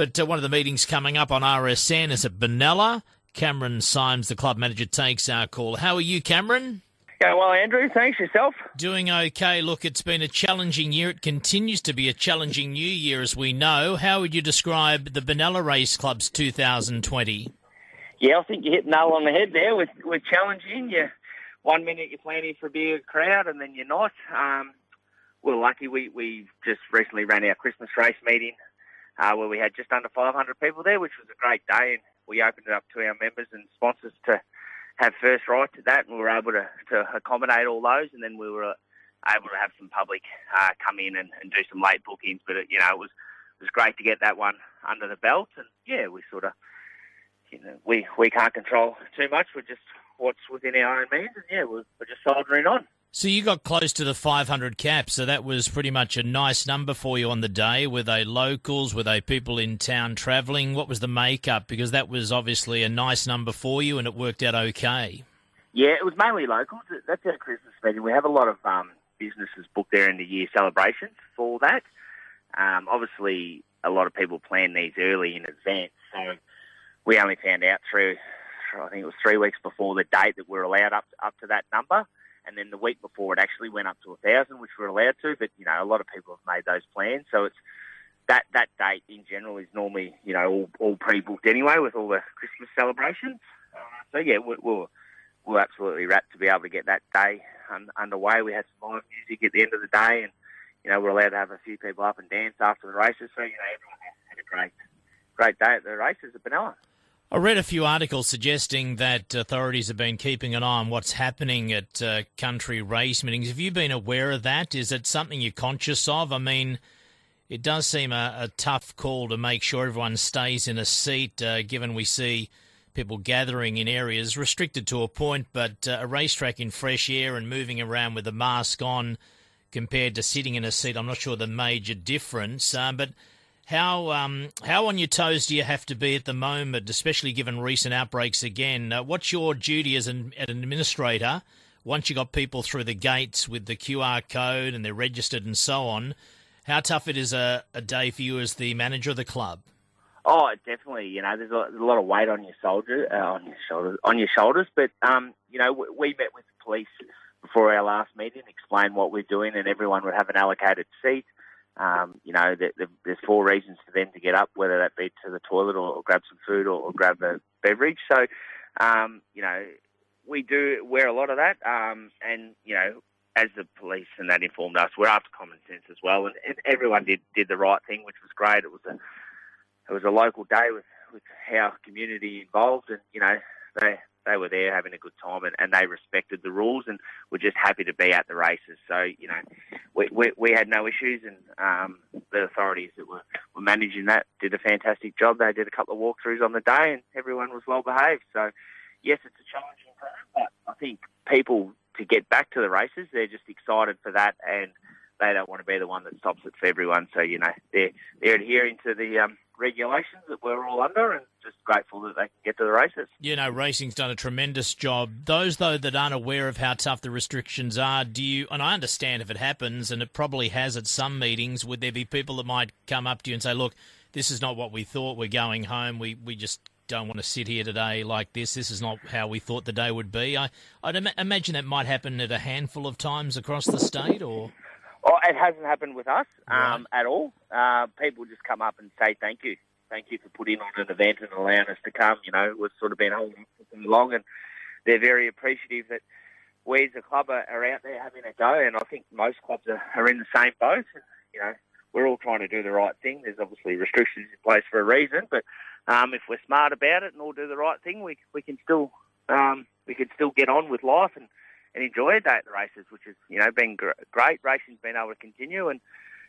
But uh, one of the meetings coming up on RSN is at Benalla. Cameron Symes, the club manager, takes our call. How are you, Cameron? Going well, Andrew. Thanks yourself. Doing okay. Look, it's been a challenging year. It continues to be a challenging new year, as we know. How would you describe the Benalla Race Club's 2020? Yeah, I think you hit nail on the head there with with challenging. You one minute you're planning for a big crowd, and then you're not. Um, we're lucky. We we just recently ran our Christmas race meeting uh, where we had just under 500 people there, which was a great day, and we opened it up to our members and sponsors to have first right to that, and we were able to, to accommodate all those, and then we were able to have some public uh, come in and, and, do some late bookings. But it, you know, it was it was great to get that one under the belt, and yeah, we sort of, you know, we we can't control too much. We're just what's within our own means, and yeah, we're, we're just soldiering on. So you got close to the 500 caps, so that was pretty much a nice number for you on the day. Were they locals? Were they people in town travelling? What was the makeup? Because that was obviously a nice number for you, and it worked out okay. Yeah, it was mainly locals. That's our Christmas meeting. We have a lot of um, businesses booked there in the year celebrations for that. Um, obviously, a lot of people plan these early in advance, so we only found out through, I think it was three weeks before the date that we're allowed up up to that number and then the week before it actually went up to a thousand, which we're allowed to. But you know, a lot of people have made those plans, so it's that that date in general is normally you know all, all pre-booked anyway with all the Christmas celebrations. Uh, so yeah, we're, we're, we're absolutely rapt to be able to get that day un, underway. We had some live music at the end of the day, and you know we're allowed to have a few people up and dance after the races. So you know everyone had a great great day at the races at Benalla. I read a few articles suggesting that authorities have been keeping an eye on what's happening at uh, country race meetings. Have you been aware of that? Is it something you're conscious of? I mean, it does seem a, a tough call to make sure everyone stays in a seat, uh, given we see people gathering in areas restricted to a point, but uh, a racetrack in fresh air and moving around with a mask on compared to sitting in a seat, I'm not sure the major difference. Uh, but how um, how on your toes do you have to be at the moment, especially given recent outbreaks again? Uh, what's your duty as an, an administrator once you got people through the gates with the QR code and they're registered and so on? How tough it is a, a day for you as the manager of the club? Oh, definitely. You know, there's a, there's a lot of weight on your shoulder, uh, on your shoulders, on your shoulders. But um, you know, we met with the police before our last meeting, explained what we're doing, and everyone would have an allocated seat. Um, you know, the, the, there's four reasons for them to get up, whether that be to the toilet or, or grab some food or, or, grab a beverage. So, um, you know, we do wear a lot of that. Um, and, you know, as the police and that informed us, we're after common sense as well. And, and, everyone did, did the right thing, which was great. It was a, it was a local day with, with our community involved and, you know, they, they were there having a good time and, and they respected the rules and were just happy to be at the races. So, you know, we, we, we had no issues and um, the authorities that were, were managing that did a fantastic job. They did a couple of walkthroughs on the day and everyone was well behaved. So, yes, it's a challenging time, but I think people to get back to the races, they're just excited for that and they don't want to be the one that stops it for everyone. So, you know, they're, they're adhering to the um, regulations that we're all under and just grateful that they can get to the races. You know, racing's done a tremendous job. Those, though, that aren't aware of how tough the restrictions are, do you, and I understand if it happens, and it probably has at some meetings, would there be people that might come up to you and say, look, this is not what we thought, we're going home, we, we just don't want to sit here today like this. This is not how we thought the day would be. I, I'd Im- imagine that might happen at a handful of times across the state, or it hasn't happened with us um, right. at all. Uh, people just come up and say thank you, thank you for putting on an event and allowing us to come. You know, we've sort of been holding for so long, and they're very appreciative that we as a club are, are, out there having a go. And I think most clubs are, are in the same boat. And, you know, we're all trying to do the right thing. There's obviously restrictions in place for a reason, but um, if we're smart about it and all do the right thing, we we can still um, we can still get on with life and and enjoy a day at the races, which has you know been gr- great. Racing's been able to continue, and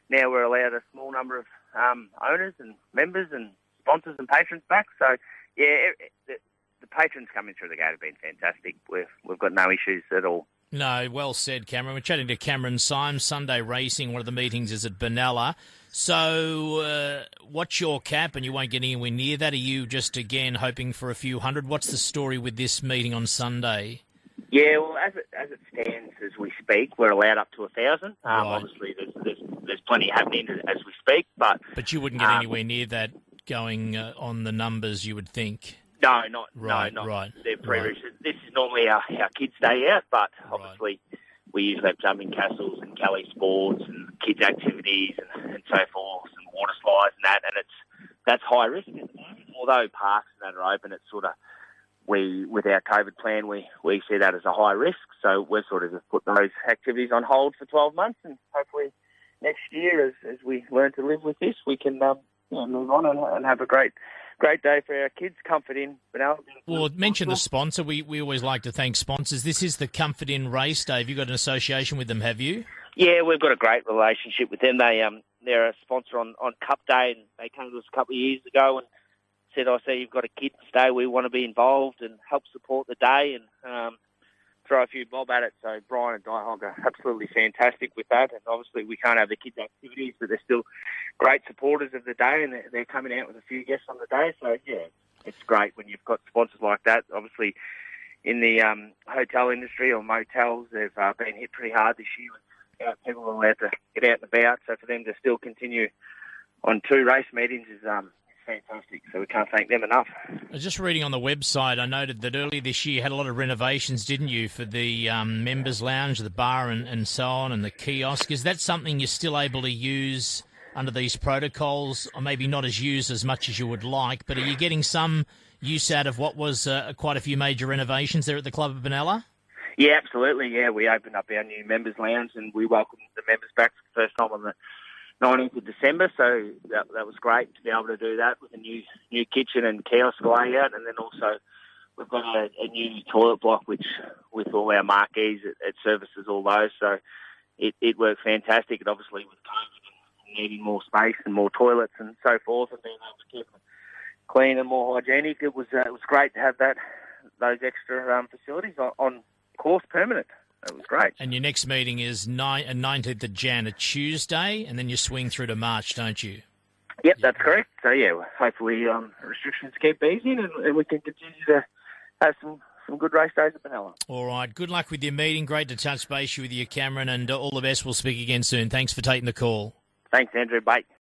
now we're allowed a small number of um, owners and members and sponsors and patrons back. So yeah, it, it, the patrons coming through the gate have been fantastic. We've we've got no issues at all. No, well said, Cameron. We're chatting to Cameron Symes, Sunday Racing. One of the meetings is at Benalla. So, uh, what's your cap? And you won't get anywhere near that. Are you just again hoping for a few hundred? What's the story with this meeting on Sunday? Yeah, well, as it, as it stands as we speak, we're allowed up to a thousand. Um, right. Obviously, there's, there's, there's plenty happening as we speak, but but you wouldn't get um, anywhere near that going uh, on the numbers you would think. No, not Right, no, not right, they're right. This is normally our, our kids' day out, but Right. obviously we usually have jumping castles and Cali sports and kids' activities and, and so forth and water slides and that, and it's that's high risk at the moment. Although parks and that are open, it's sort of we with our COVID plan we we see that as a high risk, so we've sort of just put those activities on hold for 12 months, and hopefully next year, as as we learn to live with this, we can um, you know, move on and, and have a great great day for our kids. Comfort Inn Benalla. Well, mention the sponsor. We, we always like to thank sponsors. This is the Comfort Inn Race Day. Have you got an association with them, have you? Yeah, we've got a great relationship with them. They um they're a sponsor on, on Cup Day, and they came to us a couple of years ago and said, "I see you've got a kid today. We want to be involved and help support the day and um, throw a few bob at it." So Brian and Diehog are absolutely fantastic with that, and obviously we can't have the kids' activities, but they're still great supporters of the day, and they're, coming out with a few guests on the day. So yeah, it's great when you've got sponsors like that. Obviously. In the um, hotel industry or motels, they've uh, been hit pretty hard this year know, people allowed to get out and about. So for them to still continue on two race meetings is um, fantastic. So we can't thank them enough. I was just reading on the website, I noted that earlier this year you had a lot of renovations, didn't you, for the um, members' lounge, the bar, and, and so on, and the kiosk. Is that something you're still able to use under these protocols, or maybe not as used as much as you would like? But are you getting some use out of what was uh, quite a few major renovations there at the Club of Benalla? Yeah, absolutely. Yeah, we opened up our new members' lounge and we welcomed the members back for the first time on the 19th of December. So that, that was great to be able to do that with a new new kitchen and kiosk layout, and then also we've got a, a new toilet block which with all our marquees it, it services all those. So it, it worked fantastic. And obviously with COVID needing more space and more toilets and so forth, and being able to keep them clean and more hygienic, it was uh, it was great to have that those extra um, facilities on, on course permanent. It was great. And your next meeting is uh, 19th of Jan, a Tuesday, and then you swing through to March, don't you? Yep, that's correct. So yeah, hopefully um, restrictions keep easing and, and we can continue to have some, some good race days at Benalla. All right. Good luck with your meeting. Great to touch base with you, Cameron, and uh, all the best. We'll speak again soon. Thanks for taking the call. Thanks, Andrew. Bye.